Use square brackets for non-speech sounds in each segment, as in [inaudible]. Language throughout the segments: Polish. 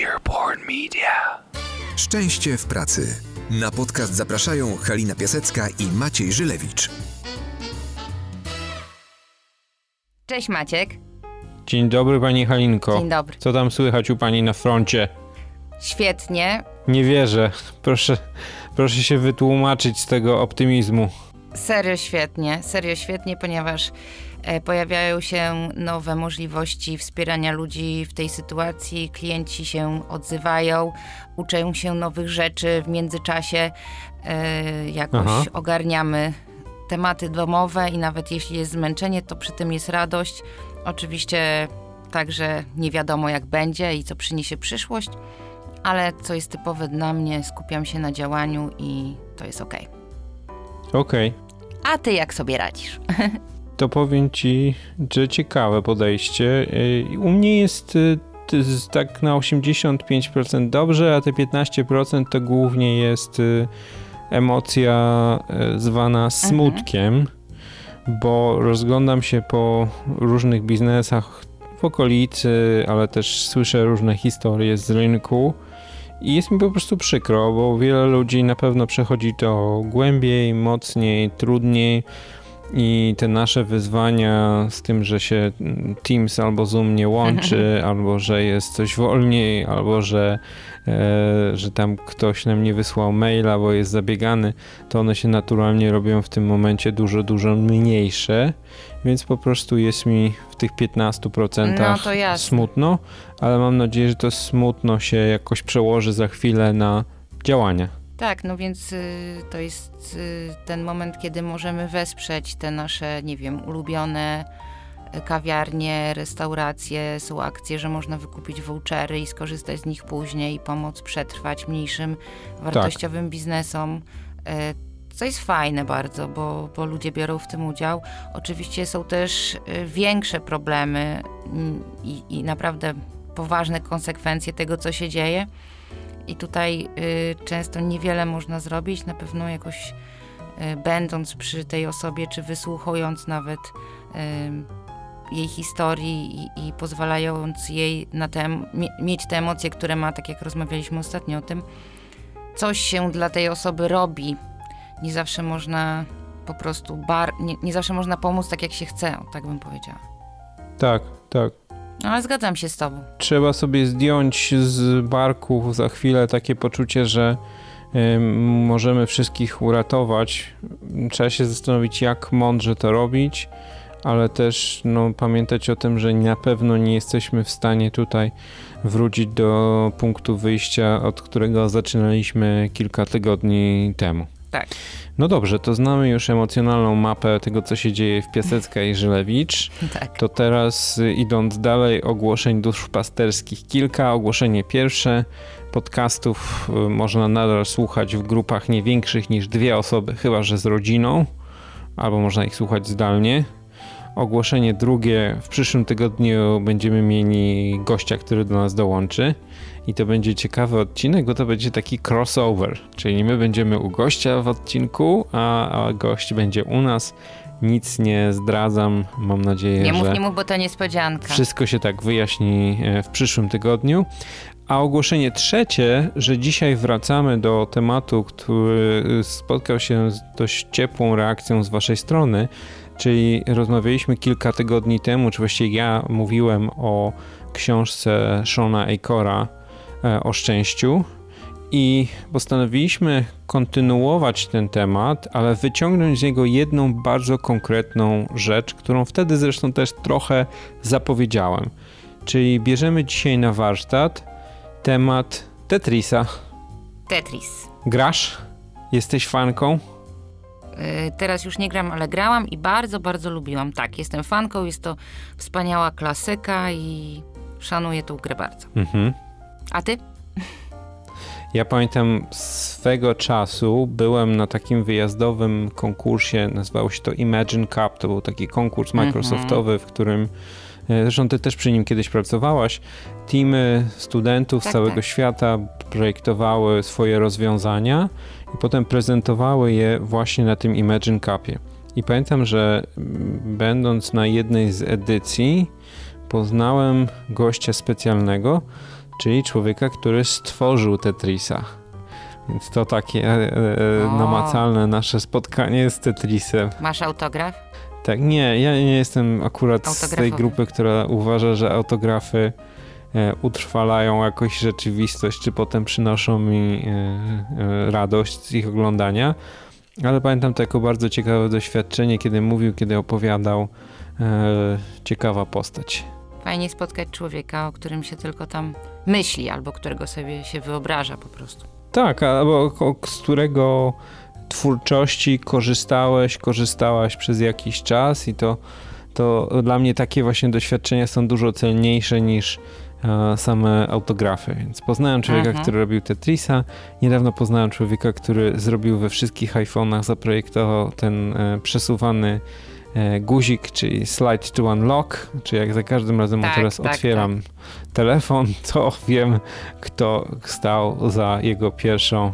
Earborn Media. Szczęście w pracy. Na podcast zapraszają Halina Piasecka i Maciej Żylewicz. Cześć Maciek. Dzień dobry pani Halinko. Dzień dobry. Co tam słychać u pani na froncie? Świetnie. Nie wierzę. Proszę, proszę się wytłumaczyć z tego optymizmu. Serio świetnie. Serio świetnie, ponieważ e, pojawiają się nowe możliwości wspierania ludzi w tej sytuacji. Klienci się odzywają, uczą się nowych rzeczy w międzyczasie. E, jakoś Aha. ogarniamy tematy domowe i nawet jeśli jest zmęczenie, to przy tym jest radość. Oczywiście także nie wiadomo jak będzie i co przyniesie przyszłość, ale co jest typowe dla mnie, skupiam się na działaniu i to jest ok. Okej. A ty jak sobie radzisz? [laughs] To powiem ci, że ciekawe podejście. Yy, U mnie jest y, tak na 85% dobrze, a te 15% to głównie jest y, emocja y, zwana smutkiem, bo rozglądam się po różnych biznesach w okolicy, ale też słyszę różne historie z rynku. I jest mi po prostu przykro, bo wiele ludzi na pewno przechodzi to głębiej, mocniej, trudniej. I te nasze wyzwania z tym, że się Teams albo Zoom nie łączy, [laughs] albo że jest coś wolniej, albo że, e, że tam ktoś nam nie wysłał maila, bo jest zabiegany, to one się naturalnie robią w tym momencie dużo, dużo mniejsze. Więc po prostu jest mi w tych 15% No smutno, ale mam nadzieję, że to smutno się jakoś przełoży za chwilę na działania. Tak, no więc y, to jest y, ten moment, kiedy możemy wesprzeć te nasze, nie wiem, ulubione y, kawiarnie, restauracje, są akcje, że można wykupić vouchery i skorzystać z nich później pomóc przetrwać mniejszym wartościowym biznesom. Y, Co jest fajne bardzo, bo, bo ludzie biorą w tym udział. Oczywiście są też y, większe problemy mm, i, i naprawdę poważne konsekwencje tego, co się dzieje. I tutaj y, często niewiele można zrobić, na pewno jakoś y, będąc przy tej osobie, czy wysłuchując nawet y, jej historii i, i pozwalając jej na te, mie, mieć te emocje, które ma, tak jak rozmawialiśmy ostatnio o tym, coś się dla tej osoby robi. Nie zawsze można po prostu bar, nie, nie zawsze można pomóc tak, jak się chce, tak bym powiedziała. Tak, tak. No, ale zgadzam się z tobą. trzeba sobie zdjąć z barków za chwilę takie poczucie, że ym, możemy wszystkich uratować. Trzeba się zastanowić, jak mądrze to robić, ale też no, pamiętać o tym, że na pewno nie jesteśmy w stanie tutaj wrócić do punktu wyjścia, od którego zaczynaliśmy kilka tygodni temu. Tak. No dobrze, to znamy już emocjonalną mapę tego, co się dzieje w Piasecka i Żylewicz. [laughs] Tak. To teraz y, idąc dalej, ogłoszeń duszpasterskich kilka. Ogłoszenie pierwsze. Podcastów y, można nadal słuchać w grupach nie większych niż dwie osoby, chyba że z rodziną, albo można ich słuchać zdalnie. Ogłoszenie drugie. W przyszłym tygodniu będziemy mieli gościa, który do nas dołączy. I to będzie ciekawy odcinek, bo to będzie taki crossover. Czyli my będziemy u gościa w odcinku, a, a gość będzie u nas. Nic nie zdradzam. Mam nadzieję, Nie że mów, nie mów, bo to niespodzianka. wszystko się tak wyjaśni e, w przyszłym tygodniu. A ogłoszenie trzecie, że dzisiaj wracamy do tematu, który spotkał się z dość ciepłą reakcją z Waszej strony, czyli rozmawialiśmy kilka tygodni temu, czy właściwie ja mówiłem o książce Shona Acora e, o szczęściu i postanowiliśmy kontynuować ten temat, ale wyciągnąć z niego jedną bardzo konkretną rzecz, którą wtedy zresztą też trochę zapowiedziałem. Czyli bierzemy dzisiaj na warsztat temat Tetrisa. Tetris. Grasz? Jesteś fanką? Y, Teraz już nie gram, ale grałam i bardzo, bardzo lubiłam. Tak, jestem fanką, jest to wspaniała klasyka i szanuję tą grę bardzo. Mhm. A ty? Ja pamiętam swego czasu byłem na takim wyjazdowym konkursie, nazywało się to Imagine Cup. To był taki konkurs Mhm. Microsoftowy, w którym e, zresztą ty też przy nim kiedyś pracowałaś. Teamy studentów z Tak, całego tak. świata projektowały swoje rozwiązania i potem prezentowały je właśnie na tym Imagine Cupie. I pamiętam, że mm, będąc na jednej z edycji, poznałem gościa specjalnego, czyli człowieka, który stworzył Tetrisa. Więc to takie e, e, O. namacalne nasze spotkanie z Tetrisem. Masz autograf? Tak, nie, ja nie jestem akurat z tej grupy, która uważa, że autografy e, utrwalają jakoś rzeczywistość, czy potem przynoszą mi e, e, radość z ich oglądania. Ale pamiętam to jako bardzo ciekawe doświadczenie, kiedy mówił, kiedy opowiadał e, ciekawa postać. Fajnie spotkać człowieka, o którym się tylko tam myśli, albo którego sobie się wyobraża po prostu. Tak, albo z którego twórczości korzystałeś, korzystałaś przez jakiś czas i to, to dla mnie takie właśnie doświadczenia są dużo cenniejsze niż e, same autografy. Więc poznałem człowieka, Mhm. który robił Tetrisa. Niedawno poznałem człowieka, który zrobił we wszystkich iPhone'ach, zaprojektował ten e, przesuwany e, guzik, czyli slide to unlock, czy jak za każdym razem Tak, teraz tak, otwieram telefon, [laughs] to wiem, kto stał za jego pierwszą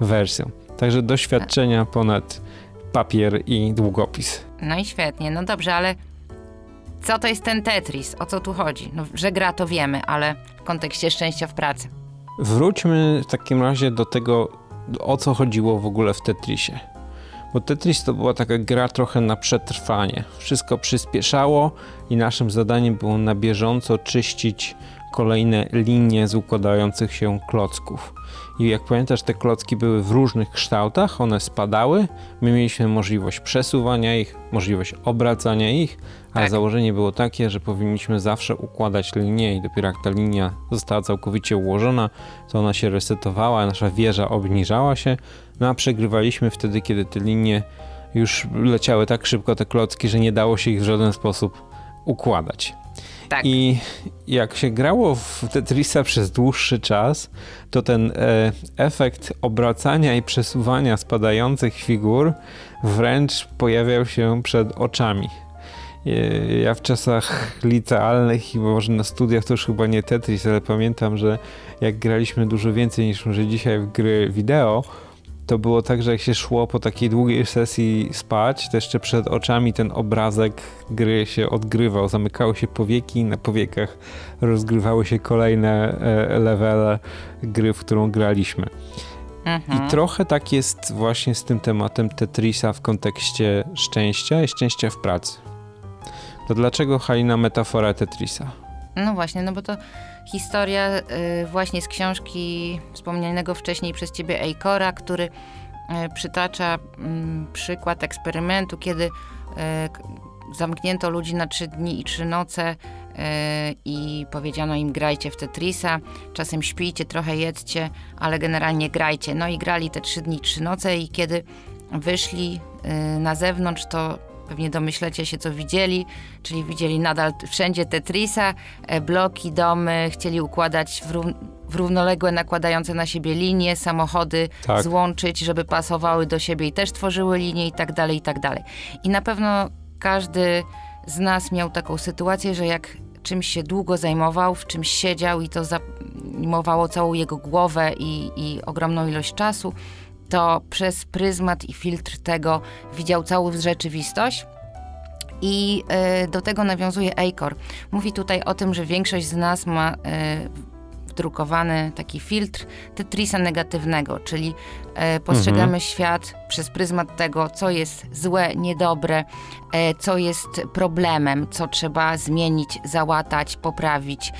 wersją. Także doświadczenia ponad papier i długopis. No i świetnie, no dobrze, ale co to jest ten Tetris? O co tu chodzi? No, że gra to wiemy, ale w kontekście szczęścia w pracy. Wróćmy w takim razie do tego, o co chodziło w ogóle w Tetrisie. Bo Tetris to była taka gra trochę na przetrwanie. Wszystko przyspieszało i naszym zadaniem było na bieżąco czyścić kolejne linie z układających się klocków. I jak pamiętasz, te klocki były w różnych kształtach, one spadały. My mieliśmy możliwość przesuwania ich, możliwość obracania ich, ale Tak. założenie było takie, że powinniśmy zawsze układać linię i dopiero jak ta linia została całkowicie ułożona, to ona się resetowała, nasza wieża obniżała się, no a przegrywaliśmy wtedy, kiedy te linie już leciały tak szybko, te klocki, że nie dało się ich w żaden sposób układać. Tak. I jak się grało w Tetrisa przez dłuższy czas, to ten e, efekt obracania i przesuwania spadających figur wręcz pojawiał się przed oczami. E, Ja w czasach licealnych i może na studiach to już chyba nie Tetris, ale pamiętam, że jak graliśmy dużo więcej niż może dzisiaj w gry wideo, to było tak, że jak się szło po takiej długiej sesji spać, to jeszcze przed oczami ten obrazek gry się odgrywał, zamykały się powieki i na powiekach rozgrywały się kolejne e, levele gry, w którą graliśmy. Mhm. I trochę tak jest właśnie z tym tematem Tetrisa w kontekście szczęścia i szczęścia w pracy. To dlaczego Halina metafora Tetrisa? No właśnie, no bo to historia y, właśnie z książki wspomnianego wcześniej przez ciebie Eikora, który y, przytacza mm, przykład eksperymentu, kiedy y, zamknięto ludzi na trzy dni i trzy noce i powiedziano im grajcie w Tetrisa, czasem śpijcie, trochę jedzcie, ale generalnie grajcie. No i grali te trzy dni trzy noce i kiedy wyszli na zewnątrz, to pewnie domyślecie się, co widzieli, czyli widzieli nadal wszędzie Tetrisa, e, bloki, domy, chcieli układać w, rów- w równoległe, nakładające na siebie linie, samochody Tak. złączyć, żeby pasowały do siebie i też tworzyły linie i tak dalej, i tak dalej. I na pewno każdy z nas miał taką sytuację, że jak czymś się długo zajmował, w czymś siedział i to zajmowało całą jego głowę i, i ogromną ilość czasu, to przez pryzmat i filtr tego widział całą rzeczywistość. I e, do tego nawiązuje Eikor. Mówi tutaj o tym, że większość z nas ma e, wdrukowany taki filtr Tetrisa negatywnego, czyli e, postrzegamy świat przez pryzmat tego, co jest złe, niedobre, co jest problemem, co trzeba zmienić, załatać, poprawić,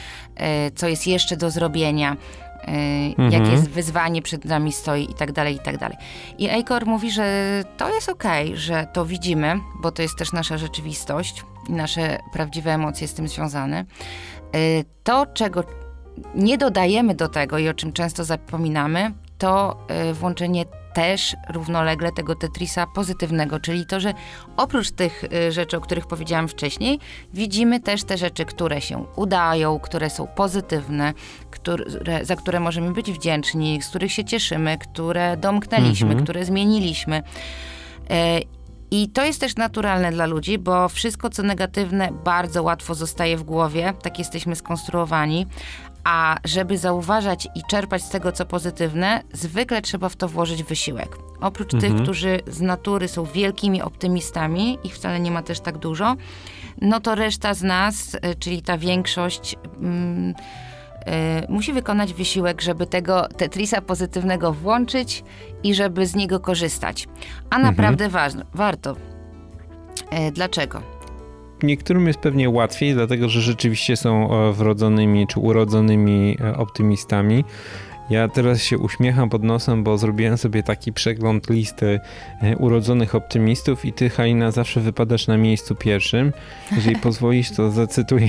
co jest jeszcze do zrobienia. E, Jakie jest wyzwanie przed nami stoi i tak dalej, i tak dalej. I Eikor mówi, że to jest okej, że to widzimy, bo to jest też nasza rzeczywistość i nasze prawdziwe emocje z tym związane. Y, To, czego nie dodajemy do tego i o czym często zapominamy, to y, włączenie też równolegle tego Tetrisa pozytywnego, czyli to, że oprócz tych y, rzeczy, o których powiedziałam wcześniej, widzimy też te rzeczy, które się udają, które są pozytywne, które, za które możemy być wdzięczni, z których się cieszymy, które domknęliśmy, które zmieniliśmy. E, I to jest też naturalne dla ludzi, bo wszystko, co negatywne, bardzo łatwo zostaje w głowie, tak jesteśmy skonstruowani. A żeby zauważać i czerpać z tego, co pozytywne, zwykle trzeba w to włożyć wysiłek. Oprócz tych, którzy z natury są wielkimi optymistami, ich wcale nie ma też tak dużo, no to reszta z nas, y, czyli ta większość, mm, musi wykonać wysiłek, żeby tego Tetrisa pozytywnego włączyć i żeby z niego korzystać. A Mhm. naprawdę ważne, warto. Y, dlaczego? Niektórym jest pewnie łatwiej, dlatego że rzeczywiście są e, wrodzonymi czy urodzonymi e, optymistami. Ja teraz się uśmiecham pod nosem, bo zrobiłem sobie taki przegląd listy e, urodzonych optymistów i ty, Halina, zawsze wypadasz na miejscu pierwszym. Jeżeli [laughs] pozwolisz, to zacytuję.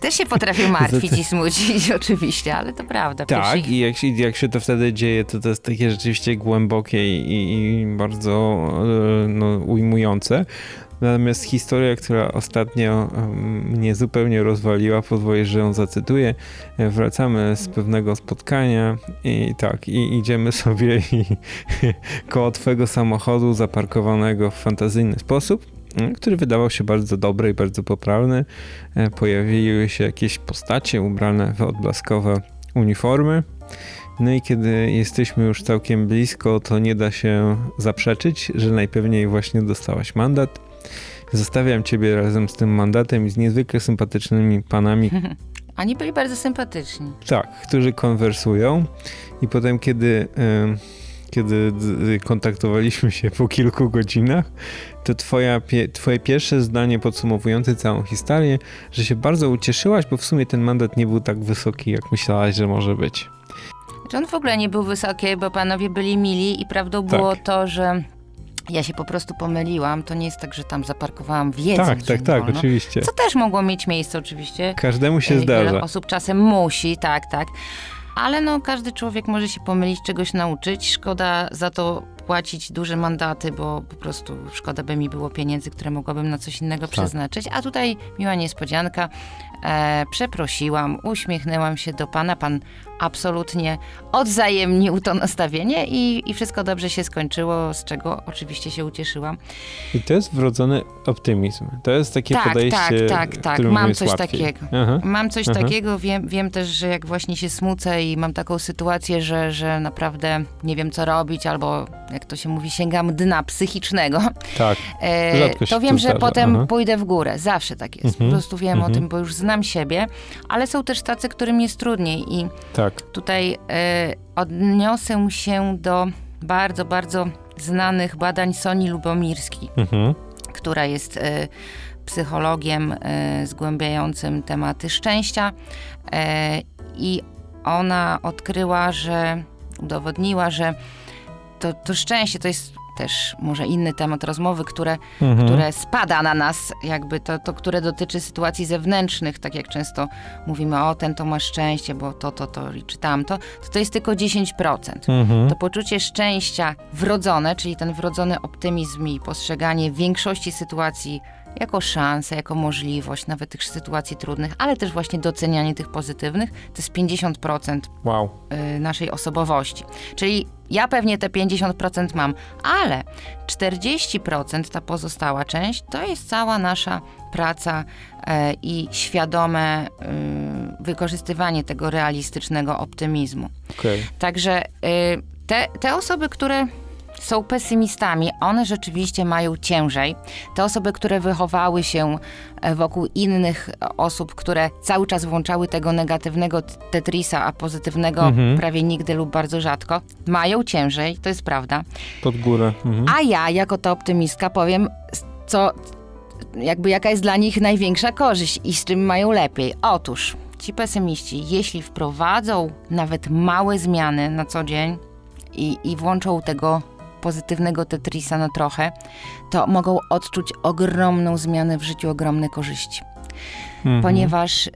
Też się potrafię martwić i smucić [laughs] oczywiście, ale to prawda. Tak, Pierwszy- i jak się, jak się to wtedy dzieje, to to jest takie rzeczywiście głębokie i, i bardzo no, ujmujące. Natomiast historia, która ostatnio mnie zupełnie rozwaliła, pozwolę, że ją zacytuję. Wracamy z pewnego spotkania i tak, i idziemy sobie [laughs] i koło twojego samochodu zaparkowanego w fantazyjny sposób, który wydawał się bardzo dobry i bardzo poprawny. E, Pojawiły się jakieś postacie ubrane w odblaskowe uniformy. No i kiedy jesteśmy już całkiem blisko, to nie da się zaprzeczyć, że najpewniej właśnie dostałaś mandat. Zostawiam ciebie razem z tym mandatem i z niezwykle sympatycznymi panami, [laughs] Oni byli bardzo sympatyczni. tak, którzy konwersują. I potem, kiedy, kiedy d- kontaktowaliśmy się po kilku godzinach, to twoja, twoje pierwsze zdanie podsumowujące całą historię, że się bardzo ucieszyłaś, bo w sumie ten mandat nie był tak wysoki, jak myślałaś, że może być. Czy on w ogóle nie był wysoki, bo panowie byli mili i prawdą było Tak. to, że ja się po prostu pomyliłam. To nie jest tak, że tam zaparkowałam wiedząc, tak, tak, tak, wolno. oczywiście. Co też mogło mieć miejsce oczywiście. Każdemu się E, zdarza. Wiele osób czasem musi, tak, tak. Ale no, każdy człowiek może się pomylić, czegoś nauczyć. Szkoda za to płacić duże mandaty, bo po prostu szkoda by mi było pieniędzy, które mogłabym na coś innego przeznaczyć. A tutaj miła niespodzianka. E, przeprosiłam, uśmiechnęłam się do pana. Pan absolutnie odzajemnił to nastawienie i, i wszystko dobrze się skończyło, z czego oczywiście się ucieszyłam. I to jest wrodzony optymizm. To jest takie Tak, podejście, tak, tak, tak. Mam coś łatwiej. takiego. Aha. Mam coś Aha. takiego, wiem, wiem też, że jak właśnie się smucę i mam taką sytuację, że, że naprawdę nie wiem co robić, albo jak to się mówi, sięgam dna psychicznego, Tak. e, to to wiem, że zdarza, potem aha. pójdę w górę. Zawsze tak jest. Mhm, Po prostu wiem mhm. o tym, bo już znam siebie, ale są też tacy, którym jest trudniej i Tak. tutaj e, odniosę się do bardzo, bardzo znanych badań Soni Lubomirskiej Mhm. która jest e, psychologiem e, zgłębiającym tematy szczęścia i ona odkryła, że udowodniła, że to, to szczęście to jest też może inny temat rozmowy, które, Mhm. które spada na nas, jakby to, to, które dotyczy sytuacji zewnętrznych, tak jak często mówimy, o ten to ma szczęście, bo to, to, to czy tamto, to to jest tylko 10%. Mhm. To poczucie szczęścia wrodzone, czyli ten wrodzony optymizm i postrzeganie większości sytuacji jako szansę, jako możliwość, nawet tych sytuacji trudnych, ale też właśnie docenianie tych pozytywnych, to jest 50% Wow. y, naszej osobowości. Czyli ja pewnie te 50% mam, ale 40% ta pozostała część to jest cała nasza praca e, i świadome y, wykorzystywanie tego realistycznego optymizmu. Okej. Także y, te, te osoby, które są pesymistami, one rzeczywiście mają ciężej. Te osoby, które wychowały się e, wokół innych osób, które cały czas włączały tego negatywnego Tetrisa, a pozytywnego Mhm. prawie nigdy lub bardzo rzadko, mają ciężej, to jest prawda. Pod górę. Mhm. A ja, jako ta optymistka, powiem, co, jakby jaka jest dla nich największa korzyść i z czym mają lepiej. Otóż ci pesymiści, jeśli wprowadzą nawet małe zmiany na co dzień i, i włączą tego pozytywnego Tetrisa na trochę, to mogą odczuć ogromną zmianę w życiu, ogromne korzyści Mhm. ponieważ y,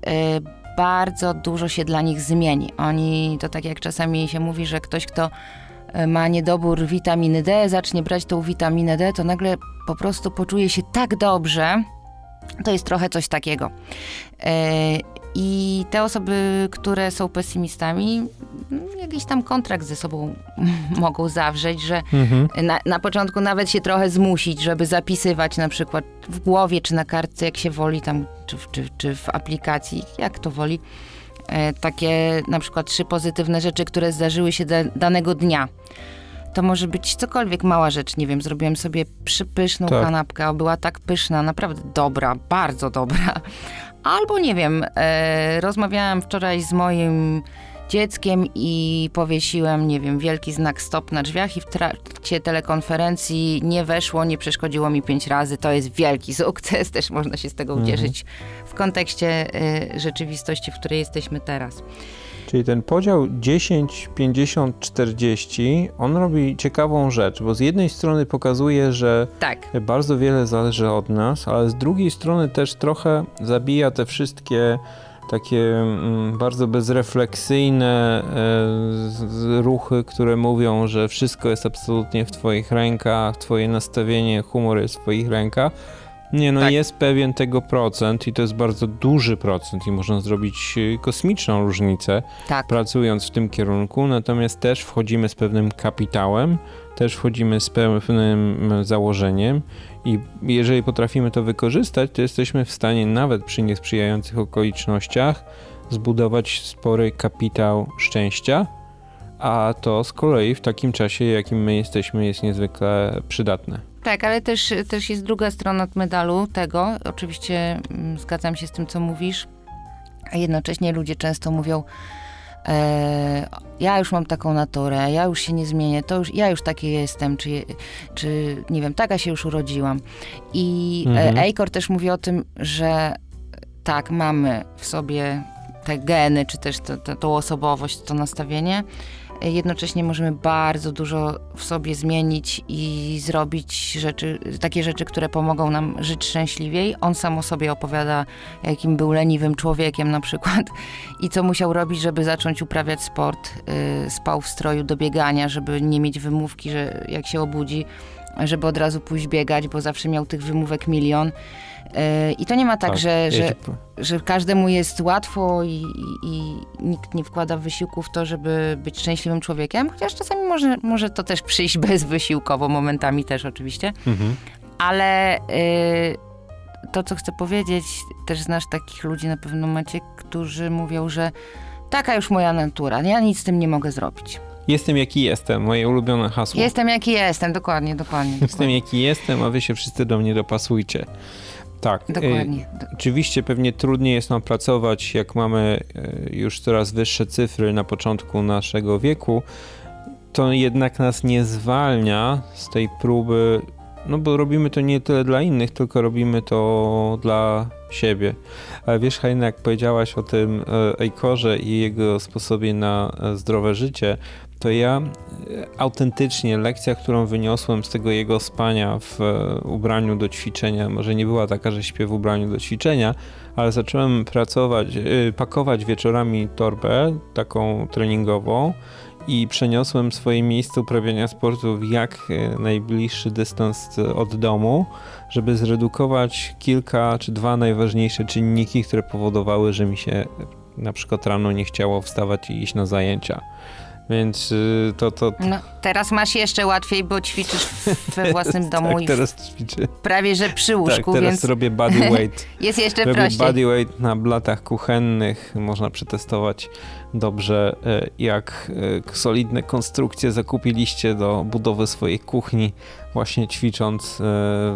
bardzo dużo się dla nich zmieni. Oni, to tak jak czasami się mówi, że ktoś, kto y, ma niedobór witaminy D, zacznie brać tą witaminę D, to nagle po prostu poczuje się tak dobrze. To jest trochę coś takiego. Y, I te osoby, które są pesymistami, mm, jakiś tam kontrakt ze sobą [laughs] mogą zawrzeć, że Mhm. na, na początku nawet się trochę zmusić, żeby zapisywać na przykład w głowie, czy na kartce, jak się woli tam, czy, w- czy, czy w aplikacji, jak to woli, e, takie na przykład trzy pozytywne rzeczy, które zdarzyły się da, danego dnia. To może być cokolwiek mała rzecz, nie wiem, zrobiłem sobie przypyszną Tak. kanapkę, była tak pyszna, naprawdę dobra, bardzo dobra. Albo nie wiem, e, rozmawiałam wczoraj z moim dzieckiem i powiesiłem, nie wiem, wielki znak stop na drzwiach i w trakcie telekonferencji nie weszło, nie przeszkodziło mi pięć razy. To jest wielki sukces, [laughs] też można się z tego Mhm. ucieszyć w kontekście y, rzeczywistości, w której jesteśmy teraz. Czyli ten podział 10, 50, 40, on robi ciekawą rzecz, bo z jednej strony pokazuje, że Tak, bardzo wiele zależy od nas, ale z drugiej strony też trochę zabija te wszystkie takie mm, bardzo bezrefleksyjne e, ruchy, które mówią, że wszystko jest absolutnie w twoich rękach, twoje nastawienie, humor jest w twoich rękach. Nie, no Tak. jest pewien tego procent i to jest bardzo duży procent i można zrobić e, kosmiczną różnicę tak. pracując w tym kierunku, natomiast też wchodzimy z pewnym kapitałem, też wchodzimy z pewnym założeniem i jeżeli potrafimy to wykorzystać, to jesteśmy w stanie nawet przy niesprzyjających okolicznościach zbudować spory kapitał szczęścia, a to z kolei w takim czasie, jakim my jesteśmy, jest niezwykle przydatne. Tak, ale też, też jest druga strona medalu tego. Oczywiście mm, zgadzam się z tym, co mówisz, a jednocześnie ludzie często mówią, e, ja już mam taką naturę, ja już się nie zmienię, to już, ja już taki jestem, czy, czy nie wiem, taka się już urodziłam. I Mhm. e, Eikor też mówi o tym, że tak, mamy w sobie te geny, czy też to, to, tą osobowość, to nastawienie. Jednocześnie możemy bardzo dużo w sobie zmienić i zrobić rzeczy, takie rzeczy, które pomogą nam żyć szczęśliwiej. On sam o sobie opowiada, jakim był leniwym człowiekiem na przykład [laughs] i co musiał robić, żeby zacząć uprawiać sport. Y, Spał w stroju do biegania, żeby nie mieć wymówki, że jak się obudzi, żeby od razu pójść biegać, bo zawsze miał tych wymówek milion. Y, I to nie ma tak, że, ja że po- że każdemu jest łatwo i, i, i nikt nie wkłada wysiłku w to, żeby być szczęśliwym człowiekiem, chociaż czasami może, może to też przyjść [laughs] bezwysiłkowo, momentami też oczywiście, Mhm. ale y, to, co chcę powiedzieć, też znasz takich ludzi na pewno macie, którzy mówią, że taka już moja natura, ja nic z tym nie mogę zrobić. Jestem jaki jestem, moje ulubione hasło. Jestem jaki jestem, dokładnie, dokładnie. Jestem dokładnie. jaki jestem, a wy się wszyscy do mnie dopasujcie. Tak. y, Dokładnie. Oczywiście pewnie trudniej jest nam pracować, jak mamy e, już coraz wyższe cyfry na początku naszego wieku. To jednak nas nie zwalnia z tej próby, no bo robimy to nie tyle dla innych, tylko robimy to dla siebie. Ale wiesz, Heine, jak powiedziałaś o tym Ejkorze i jego sposobie na e, zdrowe życie, to ja e, autentycznie lekcja, którą wyniosłem z tego jego spania w e, ubraniu do ćwiczenia, może nie była taka, że śpię w ubraniu do ćwiczenia, ale zacząłem pracować, e, pakować wieczorami torbę taką treningową i przeniosłem swoje miejsce uprawiania sportu w jak najbliższy dystans od domu, żeby zredukować kilka czy dwa najważniejsze czynniki, które powodowały, że mi się na przykład rano nie chciało wstawać i iść na zajęcia. Więc y, to, to No, teraz masz jeszcze łatwiej, bo ćwiczysz we [laughs] własnym domu tak, i teraz ćwiczę. prawie że przy Tak, łóżku, teraz więc robię body [laughs] weight. jest jeszcze robię prościej. body weight na blatach kuchennych. Można przetestować dobrze, e, jak e, solidne konstrukcje zakupiliście do budowy swojej kuchni, właśnie ćwicząc e,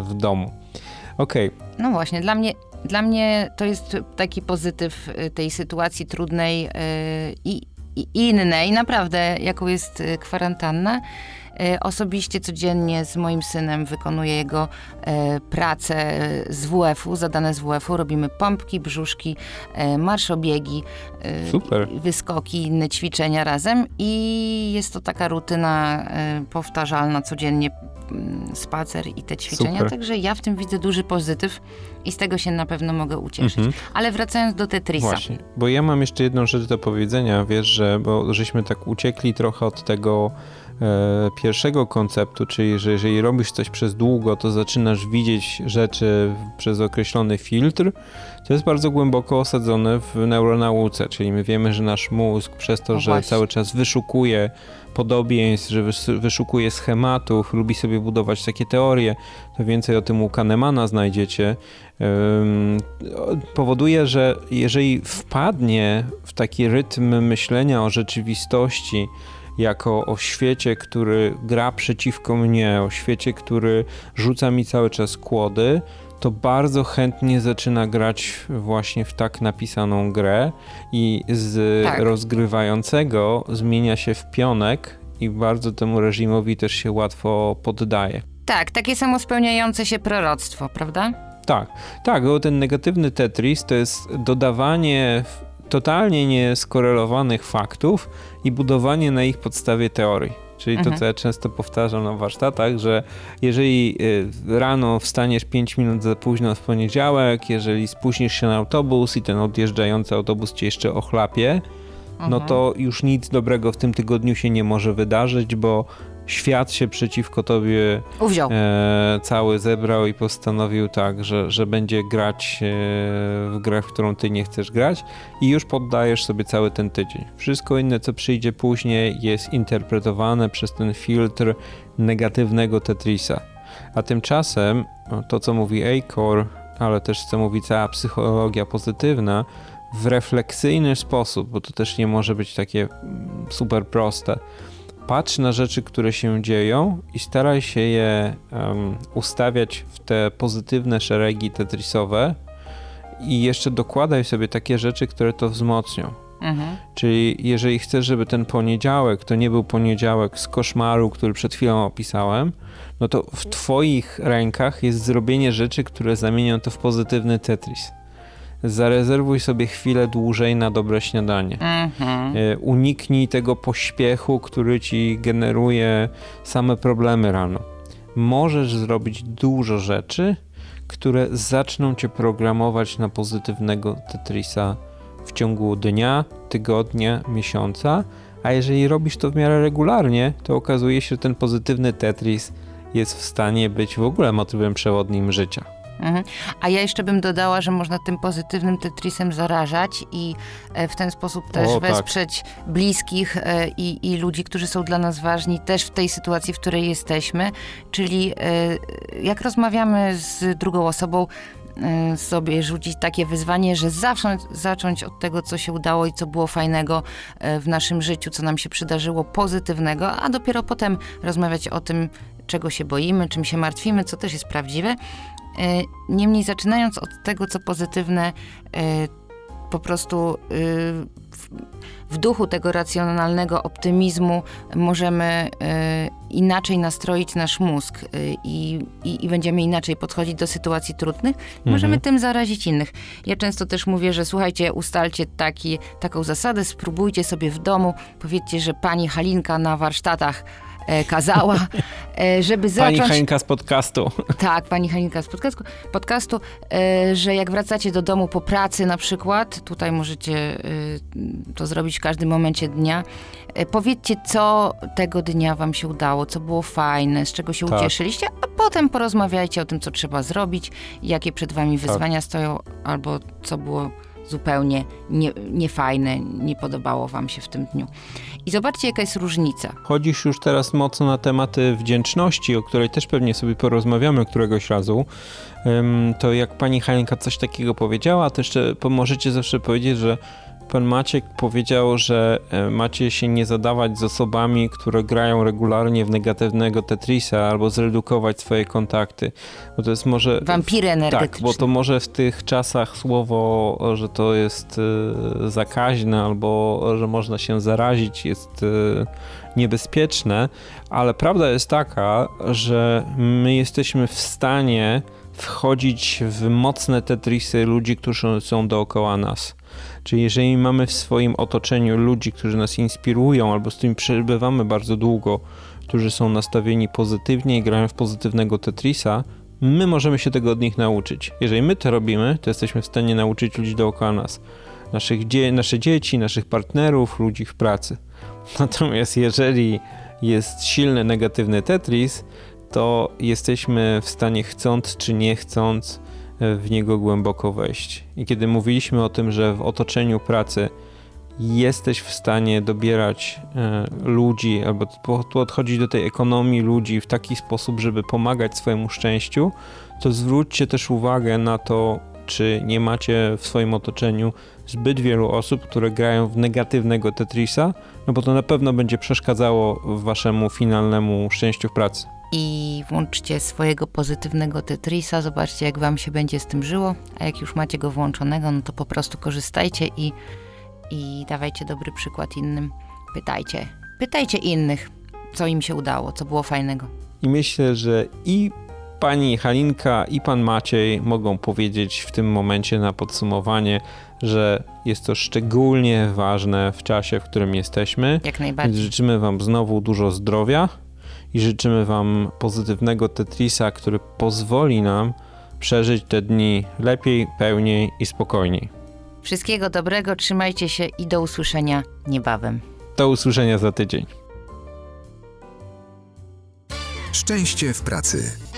w domu. Okej, No właśnie, dla mnie, dla mnie to jest taki pozytyw y, tej sytuacji trudnej y, i, i naprawdę, jaką jest y, kwarantanna. Y, Osobiście codziennie z moim synem wykonuję jego e, pracę z WF-u, zadane z WF-u. Robimy pompki, brzuszki, e, marszobiegi, e, Super. wyskoki, inne ćwiczenia razem i jest to taka rutyna e, powtarzalna codziennie mm, spacer i te ćwiczenia, Super. także ja w tym widzę duży pozytyw i z tego się na pewno mogę ucieszyć. Mhm. Ale wracając do Tetrisa. Właśnie, bo ja mam jeszcze jedną rzecz do powiedzenia, wiesz, że bo żeśmy tak uciekli trochę od tego e, pierwszego konceptu, czyli że jeżeli robisz coś przez długo, to zaczynasz widzieć rzeczy przez określony filtr. To jest bardzo głęboko osadzone w neuronauce, czyli my wiemy, że nasz mózg przez to, No że właśnie. cały czas wyszukuje podobieństw, że wys- wyszukuje schematów, lubi sobie budować takie teorie, to więcej o tym u Kahnemana znajdziecie, powoduje, że jeżeli wpadnie w taki rytm myślenia o rzeczywistości, jako o świecie, który gra przeciwko mnie, o świecie, który rzuca mi cały czas kłody, to bardzo chętnie zaczyna grać właśnie w tak napisaną grę i z Tak. rozgrywającego zmienia się w pionek i bardzo temu reżimowi też się łatwo poddaje. Tak, takie samo spełniające się proroctwo, prawda? Tak, tak, bo ten negatywny Tetris to jest dodawanie totalnie nieskorelowanych faktów i budowanie na ich podstawie teorii. Czyli to, Mhm. co ja często powtarzam na warsztatach, że jeżeli y, rano wstaniesz 5 minut za późno w poniedziałek, jeżeli spóźnisz się na autobus i ten odjeżdżający autobus cię jeszcze ochlapie, no Mhm. to już nic dobrego w tym tygodniu się nie może wydarzyć, bo świat się przeciwko tobie Uwziął. e, cały zebrał i postanowił tak, że, że będzie grać e, w grę, w którą ty nie chcesz grać i już poddajesz sobie cały ten tydzień. Wszystko inne, co przyjdzie później jest interpretowane przez ten filtr negatywnego Tetrisa. A tymczasem to, co mówi Acor, ale też co mówi cała psychologia pozytywna, w refleksyjny sposób, bo to też nie może być takie mm, super proste patrz na rzeczy, które się dzieją i staraj się je em, ustawiać w te pozytywne szeregi tetrisowe i jeszcze dokładaj sobie takie rzeczy, które to wzmocnią. Mhm. Czyli jeżeli chcesz, żeby ten poniedziałek to nie był poniedziałek z koszmaru, który przed chwilą opisałem, no to w twoich rękach jest zrobienie rzeczy, które zamienią to w pozytywny tetris. Zarezerwuj sobie chwilę dłużej na dobre śniadanie. Mhm. E, Uniknij tego pośpiechu, który ci generuje same problemy rano. Możesz zrobić dużo rzeczy, które zaczną cię programować na pozytywnego Tetrisa w ciągu dnia, tygodnia, miesiąca, a jeżeli robisz to w miarę regularnie, to okazuje się, że ten pozytywny Tetris jest w stanie być w ogóle motywem przewodnim życia. Mhm. A ja jeszcze bym dodała, że można tym pozytywnym Tetrisem zarażać i e, w ten sposób też O, tak. wesprzeć bliskich e, i, i ludzi, którzy są dla nas ważni, też w tej sytuacji, w której jesteśmy. Czyli e, jak rozmawiamy z drugą osobą, sobie rzucić takie wyzwanie, że zawsze zacząć od tego, co się udało i co było fajnego w naszym życiu, co nam się przydarzyło pozytywnego, a dopiero potem rozmawiać o tym, czego się boimy, czym się martwimy, co też jest prawdziwe. E, Niemniej zaczynając od tego, co pozytywne, e, po prostu e, w, duchu tego racjonalnego optymizmu możemy inaczej nastroić nasz mózg i, i, i będziemy inaczej podchodzić do sytuacji trudnych. Możemy tym zarazić innych. Ja często też mówię, że słuchajcie, ustalcie taki, taką zasadę, spróbujcie sobie w domu, powiedzcie, że pani Halinka na warsztatach kazała, e, żeby Pani zacząć... Hańka z podcastu. Tak, pani Halinka z podcastu, podcastu e, że jak wracacie do domu po pracy na przykład, tutaj możecie e, to zrobić w każdym momencie dnia, e, powiedzcie, co tego dnia wam się udało, co było fajne, z czego się Tak. ucieszyliście, a potem porozmawiajcie o tym, co trzeba zrobić, jakie przed wami wyzwania stoją, albo co było zupełnie nie, niefajne, nie podobało wam się w tym dniu. I zobaczcie, jaka jest różnica. Chodzisz już teraz mocno na tematy wdzięczności, o której też pewnie sobie porozmawiamy któregoś razu. To jak pani Halinka coś takiego powiedziała, to jeszcze możecie zawsze powiedzieć, że pan Maciek powiedział, że e, macie się nie zadawać z osobami, które grają regularnie w negatywnego Tetrisa albo zredukować swoje kontakty. Bo to jest może... Wampiry Tak, energetyczne. bo to może w tych czasach słowo, że to jest e, zakaźne albo że można się zarazić jest e, niebezpieczne, ale prawda jest taka, że my jesteśmy w stanie wchodzić w mocne tetrisy ludzi, którzy są dookoła nas. Czyli jeżeli mamy w swoim otoczeniu ludzi, którzy nas inspirują albo z którymi przebywamy bardzo długo, którzy są nastawieni pozytywnie i grają w pozytywnego Tetrisa, my możemy się tego od nich nauczyć. Jeżeli my to robimy, to jesteśmy w stanie nauczyć ludzi dookoła nas. Naszych dzie- nasze dzieci, naszych partnerów, ludzi w pracy. [laughs] Natomiast jeżeli jest silny negatywny Tetris, to jesteśmy w stanie chcąc czy nie chcąc w niego głęboko wejść. I kiedy mówiliśmy o tym, że w otoczeniu pracy jesteś w stanie dobierać e, ludzi, albo po- podchodzić do tej ekonomii ludzi w taki sposób, żeby pomagać swojemu szczęściu, to zwróćcie też uwagę na to, czy nie macie w swoim otoczeniu zbyt wielu osób, które grają w negatywnego Tetrisa, no bo to na pewno będzie przeszkadzało waszemu finalnemu szczęściu w pracy. I włączcie swojego pozytywnego Tetrisa. Zobaczcie, jak Wam się będzie z tym żyło. A jak już macie go włączonego, no to po prostu korzystajcie i, i dawajcie dobry przykład innym. Pytajcie. Pytajcie innych, co im się udało, co było fajnego. I myślę, że i pani Halinka, i pan Maciej mogą powiedzieć w tym momencie na podsumowanie, że jest to szczególnie ważne w czasie, w którym jesteśmy. Jak Więc najbardziej. życzymy Wam znowu dużo zdrowia i życzymy Wam pozytywnego Tetrisa, który pozwoli nam przeżyć te dni lepiej, pełniej i spokojniej. Wszystkiego dobrego, trzymajcie się i do usłyszenia niebawem. Do usłyszenia za tydzień. Szczęście w pracy.